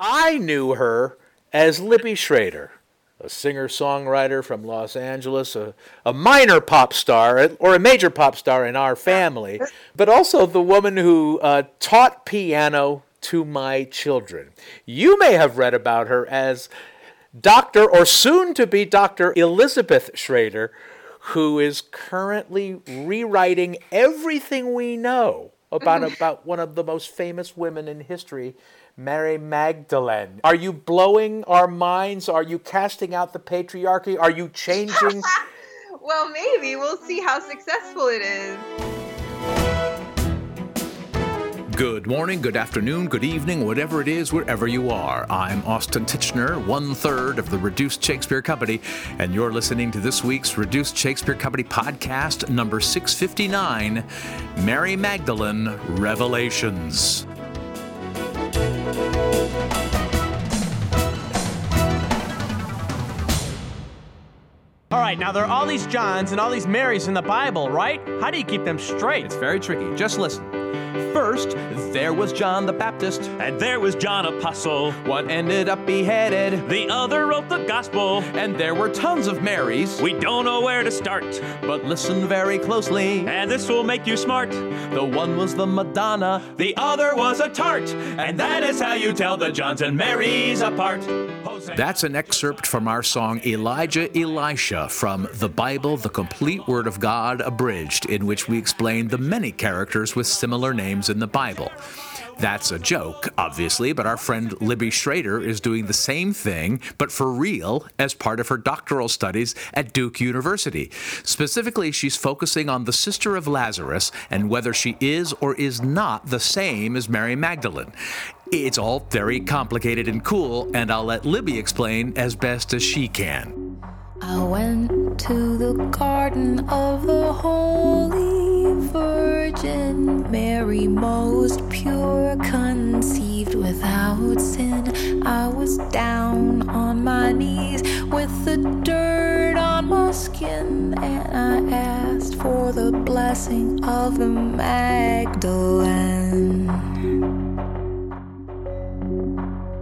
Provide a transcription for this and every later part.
I knew her as Libbie Schrader, a singer songwriter from Los Angeles, a, a minor pop star, or a major pop star in our family, but also the woman who uh, taught piano to my children. You may have read about her as Dr. or soon to be Dr. Elizabeth Schrader, who is currently rewriting everything we know about, about one of the most famous women in history, Mary Magdalene. Are you blowing our minds? Are you casting out the patriarchy? Are you changing? well, maybe. We'll see how successful it is. Good morning, good afternoon, good evening, whatever it is, wherever you are. I'm Austin Tichenor, one third of the Reduced Shakespeare Company, and you're listening to this week's Reduced Shakespeare Company podcast, number 659 Mary Magdalene Revelations. Right, now there are all these Johns and all these Marys in the Bible, right? How do you keep them straight? It's very tricky. Just listen. First, there was John the Baptist, and there was John Apostle. One ended up beheaded, the other wrote the gospel, and there were tons of Marys. We don't know where to start, but listen very closely, and this will make you smart. The one was the Madonna, the other was a tart, and that is how you tell the Johns and Marys apart. That's an excerpt from our song Elijah Elisha from the Bible, the Complete Word of God Abridged, in which we explain the many characters with similar names in the Bible. That's a joke, obviously, but our friend Libbie Schrader is doing the same thing, but for real, as part of her doctoral studies at Duke University. Specifically, she's focusing on the sister of Lazarus and whether she is or is not the same as Mary Magdalene. It's all very complicated and cool, and I'll let Libbie explain as best as she can. I went to the garden of the Holy Virgin Mary, most pure, conceived without sin. I was down on my knees with the dirt on my skin, and I asked for the blessing of the Magdalene.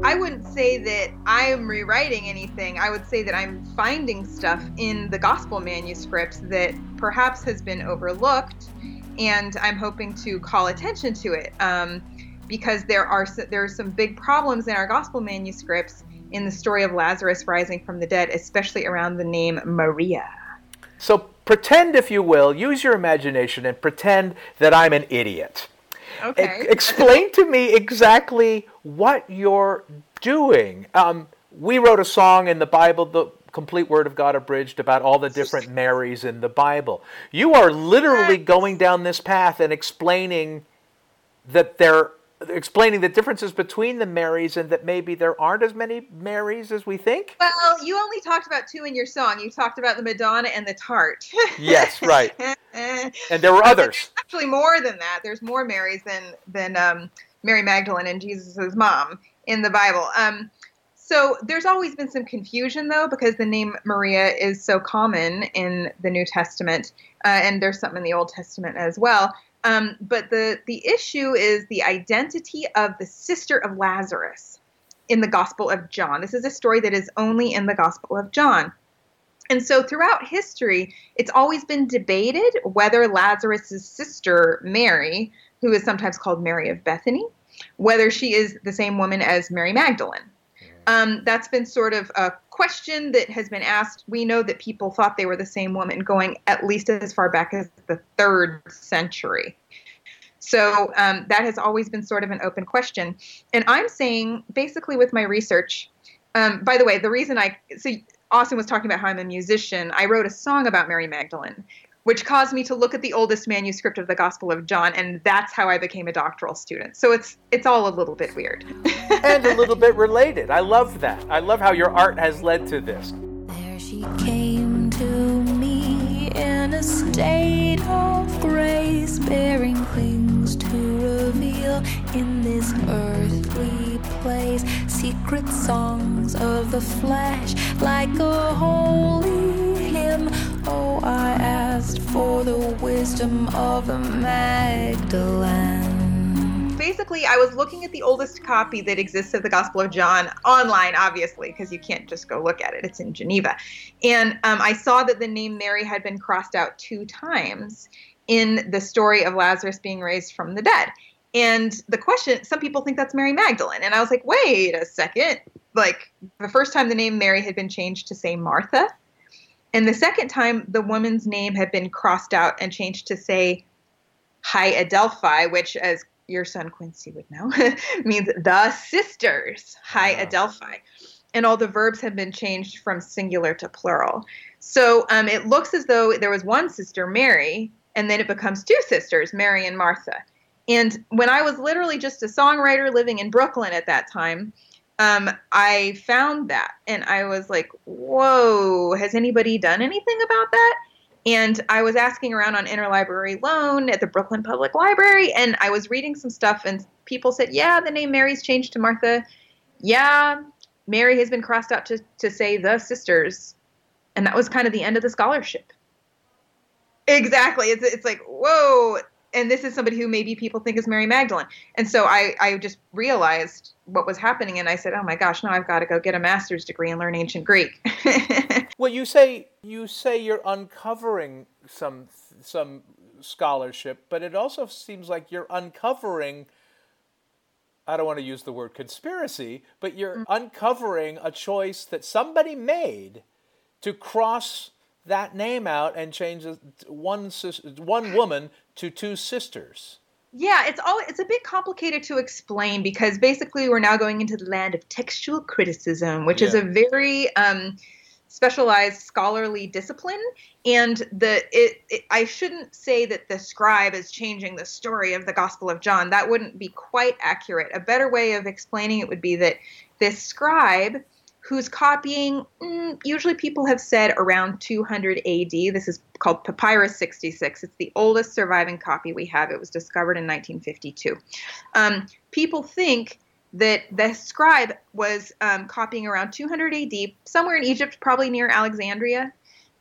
I wouldn't say that I'm rewriting anything. I would say that I'm finding stuff in the gospel manuscripts that perhaps has been overlooked, and I'm hoping to call attention to it um, because there are there are some big problems in our gospel manuscripts in the story of Lazarus rising from the dead, especially around the name Maria. So pretend, if you will, use your imagination and pretend that I'm an idiot. Okay. E- explain to me exactly what you're doing. Um, we wrote a song in the Bible, the Complete Word of God Abridged, about all the different Marys in the Bible. You are literally going down this path and explaining that there explaining the differences between the Marys and that maybe there aren't as many Marys as we think? Well, you only talked about two in your song. You talked about the Madonna and the Tart. yes, right. and there were others. actually more than that. There's more Marys than than um, Mary Magdalene and Jesus' mom in the Bible. Um, so there's always been some confusion though because the name Maria is so common in the New Testament, uh, and there's something in the Old Testament as well. Um, but the the issue is the identity of the sister of Lazarus in the Gospel of John. This is a story that is only in the Gospel of John. And so throughout history, it's always been debated whether Lazarus' sister, Mary, who is sometimes called Mary of Bethany, whether she is the same woman as Mary Magdalene. Um, that's been sort of a question that has been asked. We know that people thought they were the same woman going at least as far back as the third century. So um, that has always been sort of an open question. And I'm saying, basically, with my research, um, by the way, the reason I, so Austin was talking about how I'm a musician, I wrote a song about Mary Magdalene which caused me to look at the oldest manuscript of the Gospel of John, and that's how I became a doctoral student. So it's it's all a little bit weird. and a little bit related. I love that. I love how your art has led to this. There she came to me in a state of grace, bearing things to reveal in this earthly place. Secret songs of the flesh, like a holy hymn. Oh, I asked for the wisdom of a Magdalene. basically, I was looking at the oldest copy that exists of the Gospel of John online, obviously, because you can't just go look at it. It's in Geneva. And um, I saw that the name Mary had been crossed out two times in the story of Lazarus being raised from the dead. And the question, some people think that's Mary Magdalene. And I was like, wait a second. Like, the first time the name Mary had been changed to say Martha. And the second time, the woman's name had been crossed out and changed to say hai adelphai, which, as your son Quincy would know, means the sisters, High wow. Adelphi. And all the verbs have been changed from singular to plural. So um, it looks as though there was one sister, Mary, and then it becomes two sisters, Mary and Martha. And when I was literally just a songwriter living in Brooklyn at that time, um, I found that and I was like, whoa, has anybody done anything about that? And I was asking around on interlibrary loan at the Brooklyn Public Library, and I was reading some stuff, and people said, yeah, the name Mary's changed to Martha. Yeah, Mary has been crossed out to, to say the sisters. And that was kind of the end of the scholarship. Exactly. It's, it's like, whoa. And this is somebody who maybe people think is Mary Magdalene. And so I, I just realized what was happening and I said, "Oh my gosh, now I've got to go get a master's degree and learn ancient Greek." well, you say you say you're uncovering some some scholarship, but it also seems like you're uncovering I don't want to use the word conspiracy, but you're mm-hmm. uncovering a choice that somebody made to cross that name out and change one one woman to two sisters. Yeah, it's all it's a bit complicated to explain because basically we're now going into the land of textual criticism, which yeah. is a very um, specialized scholarly discipline. And the it, it, I shouldn't say that the scribe is changing the story of the Gospel of John. That wouldn't be quite accurate. A better way of explaining it would be that this scribe who's copying, mm, usually people have said around 200 AD. This is called Papyrus 66. It's the oldest surviving copy we have. It was discovered in 1952. Um, people think that the scribe was um, copying around 200 AD, somewhere in Egypt, probably near Alexandria,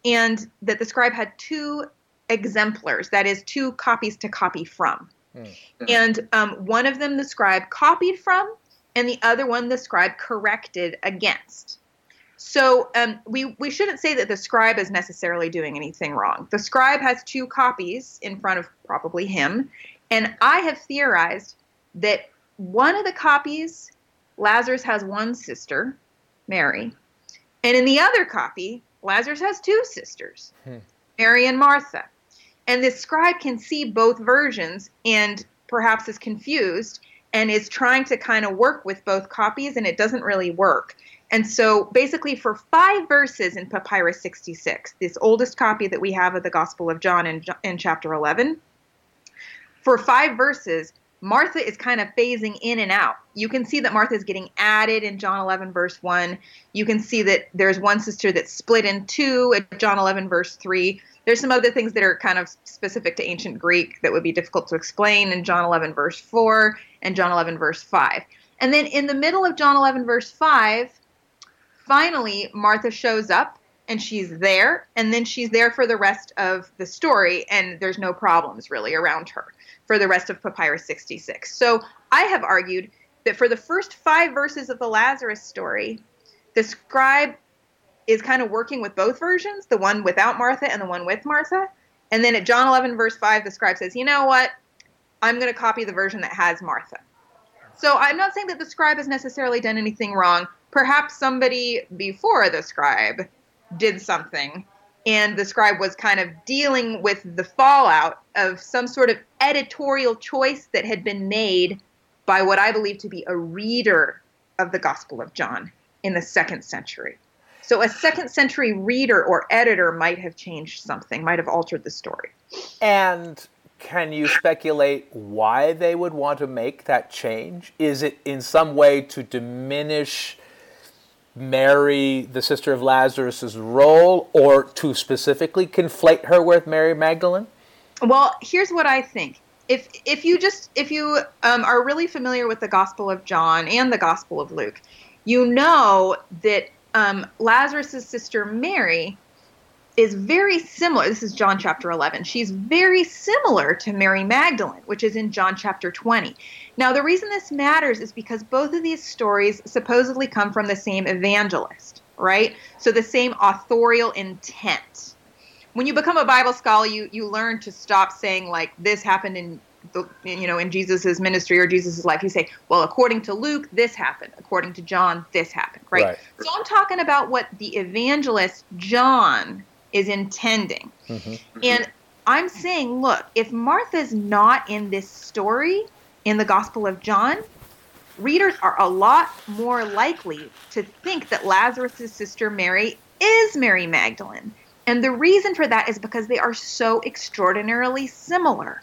and that the scribe had two exemplars, that is, two copies to copy from. Hmm. And um, one of them the scribe copied from, and the other one the scribe corrected against. So um, we we shouldn't say that the scribe is necessarily doing anything wrong. The scribe has two copies in front of probably him, and I have theorized that one of the copies, Lazarus has one sister, Mary, and in the other copy, Lazarus has two sisters, hmm. Mary and Martha. And the scribe can see both versions and perhaps is confused and is trying to kind of work with both copies, and it doesn't really work. And so, basically, for five verses in Papyrus 66, this oldest copy that we have of the Gospel of John in, in chapter 11, for five verses, Martha is kind of phasing in and out. You can see that Martha is getting added in John 11, verse 1. You can see that there's one sister that's split in two at John 11, verse 3. There's some other things that are kind of specific to ancient Greek that would be difficult to explain in John 11, verse 4 and John 11, verse 5. And then in the middle of John 11, verse 5, finally, Martha shows up and she's there. And then she's there for the rest of the story, and there's no problems really around her for the rest of Papyrus 66. So I have argued that for the first five verses of the Lazarus story, the scribe is kind of working with both versions, the one without Martha and the one with Martha. And then at John 11, verse 5, the scribe says, You know what? I'm going to copy the version that has Martha. So I'm not saying that the scribe has necessarily done anything wrong. Perhaps somebody before the scribe did something, and the scribe was kind of dealing with the fallout of some sort of editorial choice that had been made by what I believe to be a reader of the Gospel of John in the second century. So a second century reader or editor might have changed something, might have altered the story. And can you speculate why they would want to make that change? Is it in some way to diminish Mary, the sister of Lazarus' role, or to specifically conflate her with Mary Magdalene? Well, here's what I think. If if you just if you um, are really familiar with the Gospel of John and the Gospel of Luke, you know that um, Lazarus' sister Mary is very similar. This is John chapter 11. She's very similar to Mary Magdalene, which is in John chapter 20. Now, the reason this matters is because both of these stories supposedly come from the same evangelist, right? So the same authorial intent. When you become a Bible scholar, you you learn to stop saying like this happened in the, you know in Jesus's ministry or Jesus's life. You say, well, according to Luke, this happened. According to John, this happened, right? Right. So I'm talking about what the evangelist John is intending. Mm-hmm. And I'm saying, look, if Martha's not in this story in the Gospel of John, readers are a lot more likely to think that Lazarus' sister Mary is Mary Magdalene. And the reason for that is because they are so extraordinarily similar.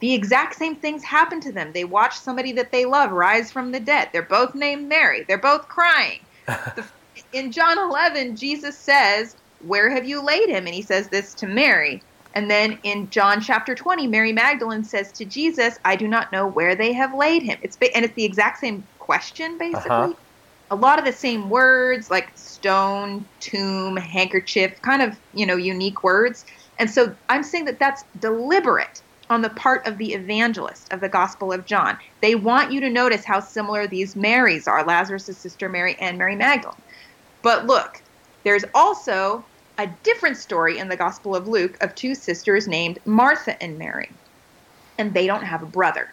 The exact same things happen to them. They watch somebody that they love rise from the dead. They're both named Mary. They're both crying. The- in John 11, Jesus says, Where have you laid him? And he says this to Mary. And then in John chapter 20, Mary Magdalene says to Jesus, I do not know where they have laid him. It's and it's the exact same question basically. Uh-huh. A lot of the same words like stone, tomb, handkerchief, kind of, you know, unique words. And so I'm saying that that's deliberate on the part of the evangelist of the Gospel of John. They want you to notice how similar these Marys are, Lazarus' sister Mary and Mary Magdalene. But look, there's also a different story in the Gospel of Luke of two sisters named Martha and Mary. And they don't have a brother.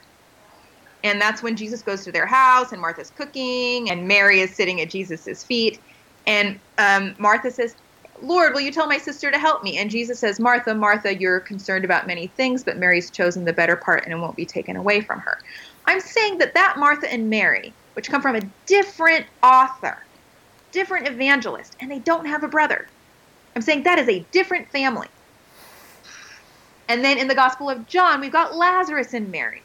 And that's when Jesus goes to their house and Martha's cooking and Mary is sitting at Jesus' feet. And um, Martha says, Lord, will you tell my sister to help me? And Jesus says, Martha, Martha, you're concerned about many things, but Mary's chosen the better part and it won't be taken away from her. I'm saying that that Martha and Mary, which come from a different author, different evangelist, and they don't have a brother. I'm saying that is a different family. And then in the Gospel of John, we've got Lazarus and Mary.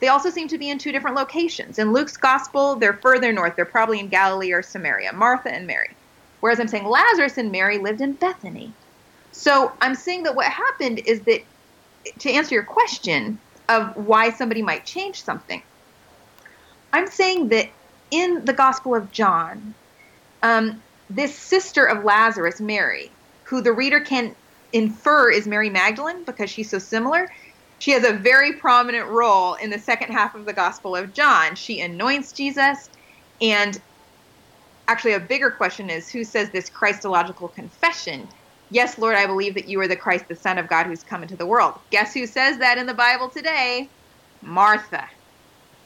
They also seem to be in two different locations. In Luke's Gospel, they're further north. They're probably in Galilee or Samaria, Martha and Mary. Whereas I'm saying Lazarus and Mary lived in Bethany. So I'm saying that what happened is that, to answer your question of why somebody might change something, I'm saying that in the Gospel of John, um, this sister of Lazarus, Mary, who the reader can infer is Mary Magdalene because she's so similar, she has a very prominent role in the second half of the Gospel of John. She anoints Jesus, and actually, a bigger question is who says this Christological confession? Yes, Lord, I believe that you are the Christ, the Son of God who's come into the world. Guess who says that in the Bible today? Martha.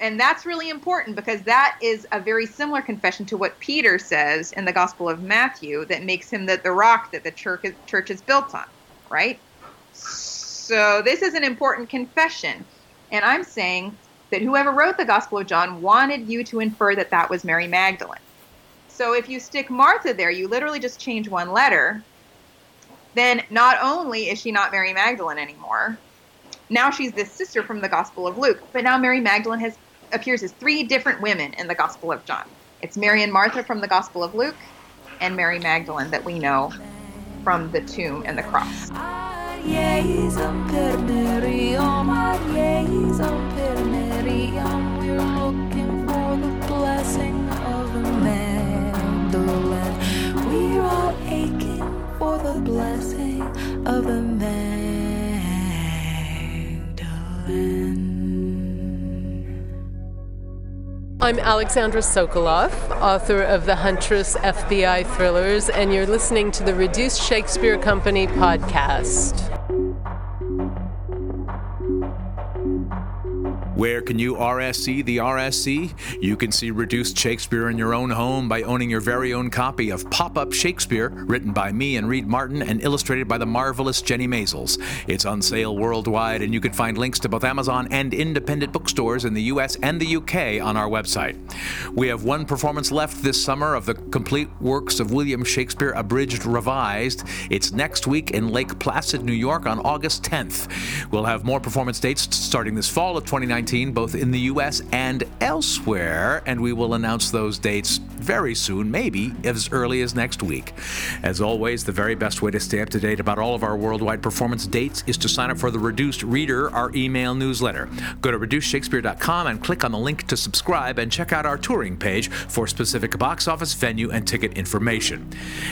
And that's really important because that is a very similar confession to what Peter says in the Gospel of Matthew that makes him the, the rock that the church is, church is built on, right? So this is an important confession. And I'm saying that whoever wrote the Gospel of John wanted you to infer that that was Mary Magdalene. So if you stick Martha there, you literally just change one letter. Then not only is she not Mary Magdalene anymore, now she's this sister from the Gospel of Luke, but now Mary Magdalene has appears as three different women in the Gospel of John. It's Mary and Martha from the Gospel of Luke, and Mary Magdalene that we know from the tomb and the cross. Blessing of Magdalene. I'm Alexandra Sokoloff, author of the Huntress FBI thrillers, and you're listening to the Reduced Shakespeare Company podcast. Where can you RSC the RSC? You can see Reduced Shakespeare in your own home by owning your very own copy of Pop Up Shakespeare, written by me and Reed Martin and illustrated by the marvelous Jennie Maizels. It's on sale worldwide, and you can find links to both Amazon and independent bookstores in the US and the UK on our website. We have one performance left this summer of the complete works of William Shakespeare abridged revised. It's next week in Lake Placid, New York on August 10th. We'll have more performance dates starting this fall of 2019, both in the US and elsewhere, and we will announce those dates very soon, maybe as early as next week. As always, the very best way to stay up to date about all of our worldwide performance dates is to sign up for the Reduced Reader, our email newsletter. Go to reducedshakespeare.com and click on the link to subscribe and check out our touring page for specific box office, venue, and ticket information.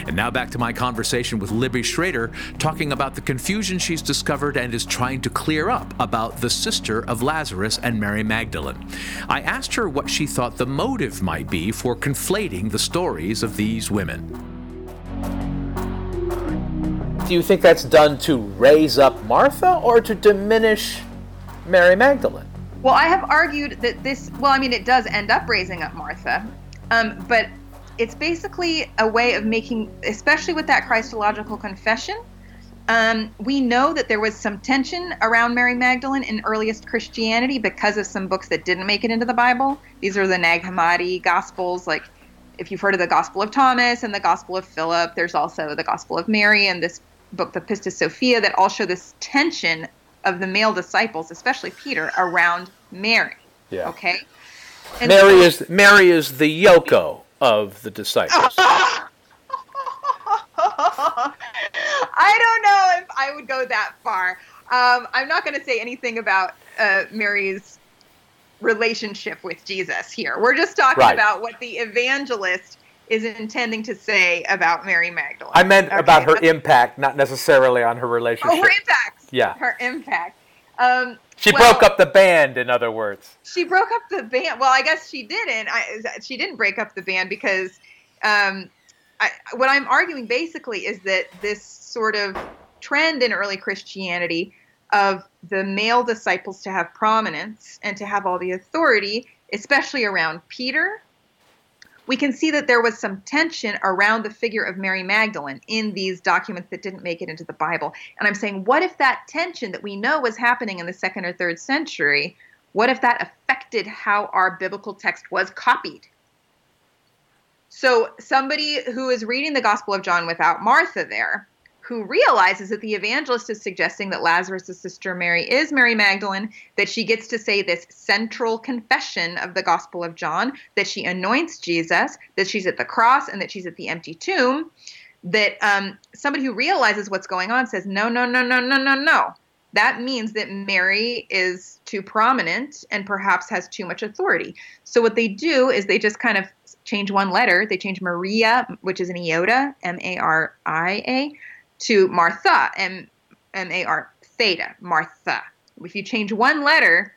And now back to my conversation with Libbie Schrader, talking about the confusion she's discovered and is trying to clear up about the sister of Lazarus and Mary Magdalene. I asked her what she thought the motive might be for conflating the stories of these women. Do you think that's done to raise up Martha or to diminish Mary Magdalene? Well, I have argued that this, well, I mean, it does end up raising up Martha, um, but it's basically a way of making, especially with that Christological confession, um, we know that there was some tension around Mary Magdalene in earliest Christianity because of some books that didn't make it into the Bible. These are the Nag Hammadi Gospels, like if you've heard of the Gospel of Thomas and the Gospel of Philip, there's also the Gospel of Mary and this book, the Pistis Sophia, that all show this tension of the male disciples, especially Peter, around Mary. Yeah. Okay. And Mary so, is Mary is the Yoko of the disciples. I don't know if I would go that far. Um, I'm not going to say anything about uh, Mary's relationship with Jesus here. We're just talking right. about what the evangelist is intending to say about Mary Magdalene. I meant okay. about her impact, not necessarily on her relationship. Oh, her impact. Yeah. Her impact. Um, she well, broke up the band, in other words. She broke up the band. Well, I guess she didn't. I, she didn't break up the band because um, I, what I'm arguing basically is that this sort of trend in early Christianity of the male disciples to have prominence and to have all the authority, especially around Peter, we can see that there was some tension around the figure of Mary Magdalene in these documents that didn't make it into the Bible. And I'm saying, what if that tension that we know was happening in the second or third century, what if that affected how our biblical text was copied? So, somebody who is reading the Gospel of John without Martha there, who realizes that the evangelist is suggesting that Lazarus' sister Mary is Mary Magdalene, that she gets to say this central confession of the Gospel of John, that she anoints Jesus, that she's at the cross, and that she's at the empty tomb. That um, somebody who realizes what's going on says, No, no, no, no, no, no, no. That means that Mary is too prominent and perhaps has too much authority. So, what they do is they just kind of change one letter. They change Maria, which is an iota, M A R I A, to Martha, M M A R theta, Martha. If you change one letter,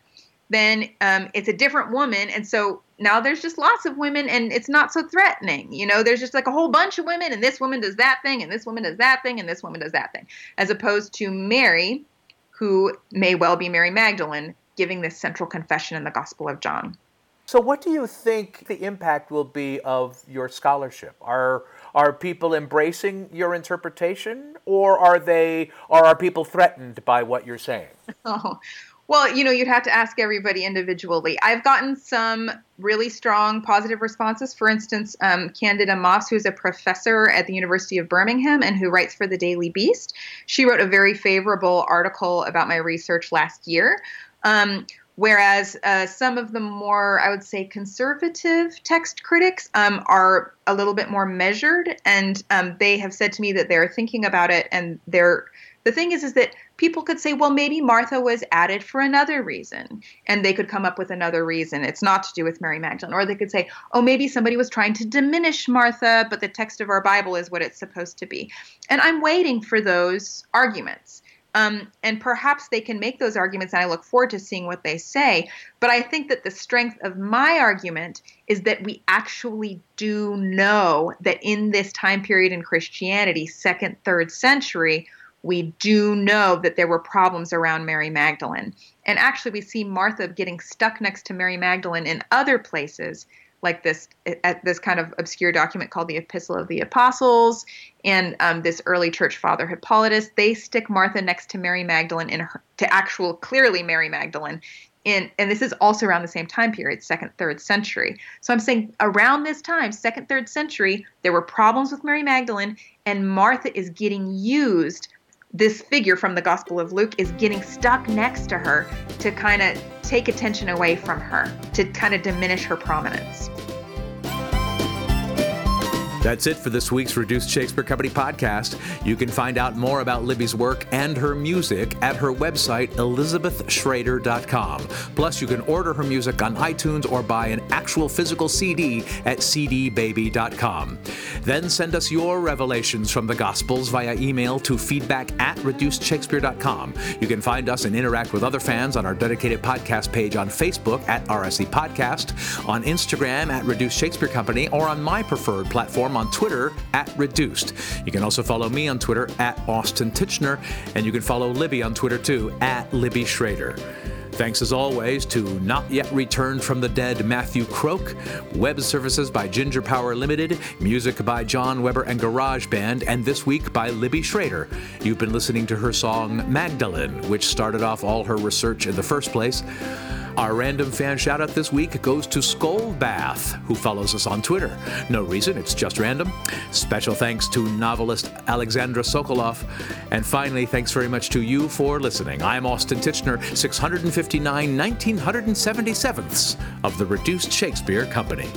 then um, it's a different woman, and so now there's just lots of women, and it's not so threatening. You know, there's just like a whole bunch of women, and this woman does that thing, and this woman does that thing, and this woman does that thing, as opposed to Mary, who may well be Mary Magdalene, giving this central confession in the Gospel of John. So, what do you think the impact will be of your scholarship? Are are people embracing your interpretation, or are they, or are people threatened by what you're saying? Oh, well, you know, you'd have to ask everybody individually. I've gotten some really strong positive responses. For instance, um, Candida Moss, who's a professor at the University of Birmingham and who writes for the Daily Beast, she wrote a very favorable article about my research last year. Um, Whereas uh, some of the more, I would say, conservative text critics um, are a little bit more measured, and um, they have said to me that they're thinking about it. And they're the thing is, is that people could say, well, maybe Martha was added for another reason, and they could come up with another reason. It's not to do with Mary Magdalene, or they could say, oh, maybe somebody was trying to diminish Martha, but the text of our Bible is what it's supposed to be. And I'm waiting for those arguments. Um, and perhaps they can make those arguments, and I look forward to seeing what they say. But I think that the strength of my argument is that we actually do know that in this time period in Christianity, second, third century, we do know that there were problems around Mary Magdalene. And actually, we see Martha getting stuck next to Mary Magdalene in other places like this at this kind of obscure document called the Epistle of the Apostles and um, this early church father Hippolytus. They stick Martha next to Mary Magdalene in her to actual clearly Mary Magdalene. In, and this is also around the same time period, second, third century. So I'm saying around this time, second, third century, there were problems with Mary Magdalene, and Martha is getting used this figure from the Gospel of Luke is getting stuck next to her to kind of take attention away from her, to kind of diminish her prominence. That's it for this week's Reduced Shakespeare Company podcast. You can find out more about Libbie's work and her music at her website, elizabethschrader.com. Plus, you can order her music on iTunes or buy an actual physical CD at cdbaby.com. Then send us your revelations from the Gospels via email to feedback at reducedshakespeare.com. You can find us and interact with other fans on our dedicated podcast page on Facebook at RSC Podcast, on Instagram at Reduced Shakespeare Company, or on my preferred platform on Twitter at Reduced. You can also follow me on Twitter at Austin Tichenor, and you can follow Libbie on Twitter too at Libbie Schrader. Thanks as always to Not Yet Returned from the Dead Matthew Croke, web services by Ginger Power Limited, music by John Weber and Garage Band, and this week by Libbie Schrader. You've been listening to her song Magdalene, which started off all her research in the first place. Our random fan shout out this week goes to Skull Bath, who follows us on Twitter. No reason, it's just random. Special thanks to novelist Alexandra Sokoloff. And finally, thanks very much to you for listening. I'm Austin Tichenor, 659 1977ths of the Reduced Shakespeare Company.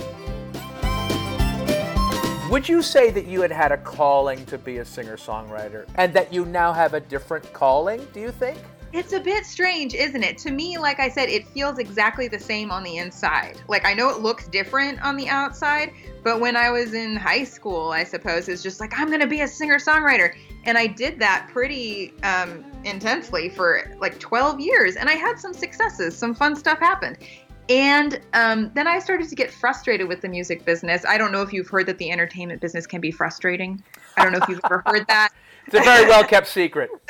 Would you say that you had had a calling to be a singer songwriter and that you now have a different calling, do you think? It's a bit strange, isn't it? To me, like I said, it feels exactly the same on the inside. Like I know it looks different on the outside, but when I was in high school, I suppose it's just like I'm going to be a singer-songwriter, and I did that pretty um, intensely for like 12 years, and I had some successes, some fun stuff happened. And um, then I started to get frustrated with the music business. I don't know if you've heard that the entertainment business can be frustrating. I don't know if you've ever heard that. It's a very well kept secret.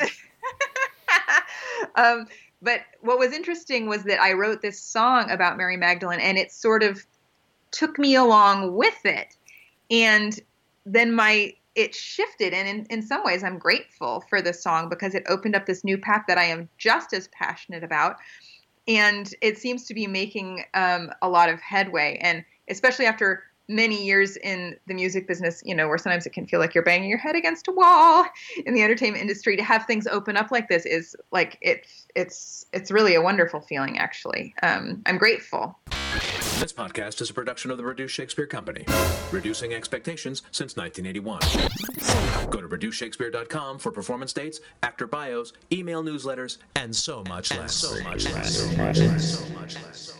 um, but what was interesting was that I wrote this song about Mary Magdalene, and it sort of took me along with it. And then my it shifted, and in, in some ways, I'm grateful for this song because it opened up this new path that I am just as passionate about and it seems to be making um, a lot of headway. And especially after many years in the music business, you know, where sometimes it can feel like you're banging your head against a wall in the entertainment industry, to have things open up like this is like it's it's it's really a wonderful feeling. Actually, um, I'm grateful. This podcast is a production of the Reduced Shakespeare Company, reducing expectations since 1981. Go to reducedshakespeare.com for performance dates, actor bios, email newsletters, and so much less. So much less. So much less.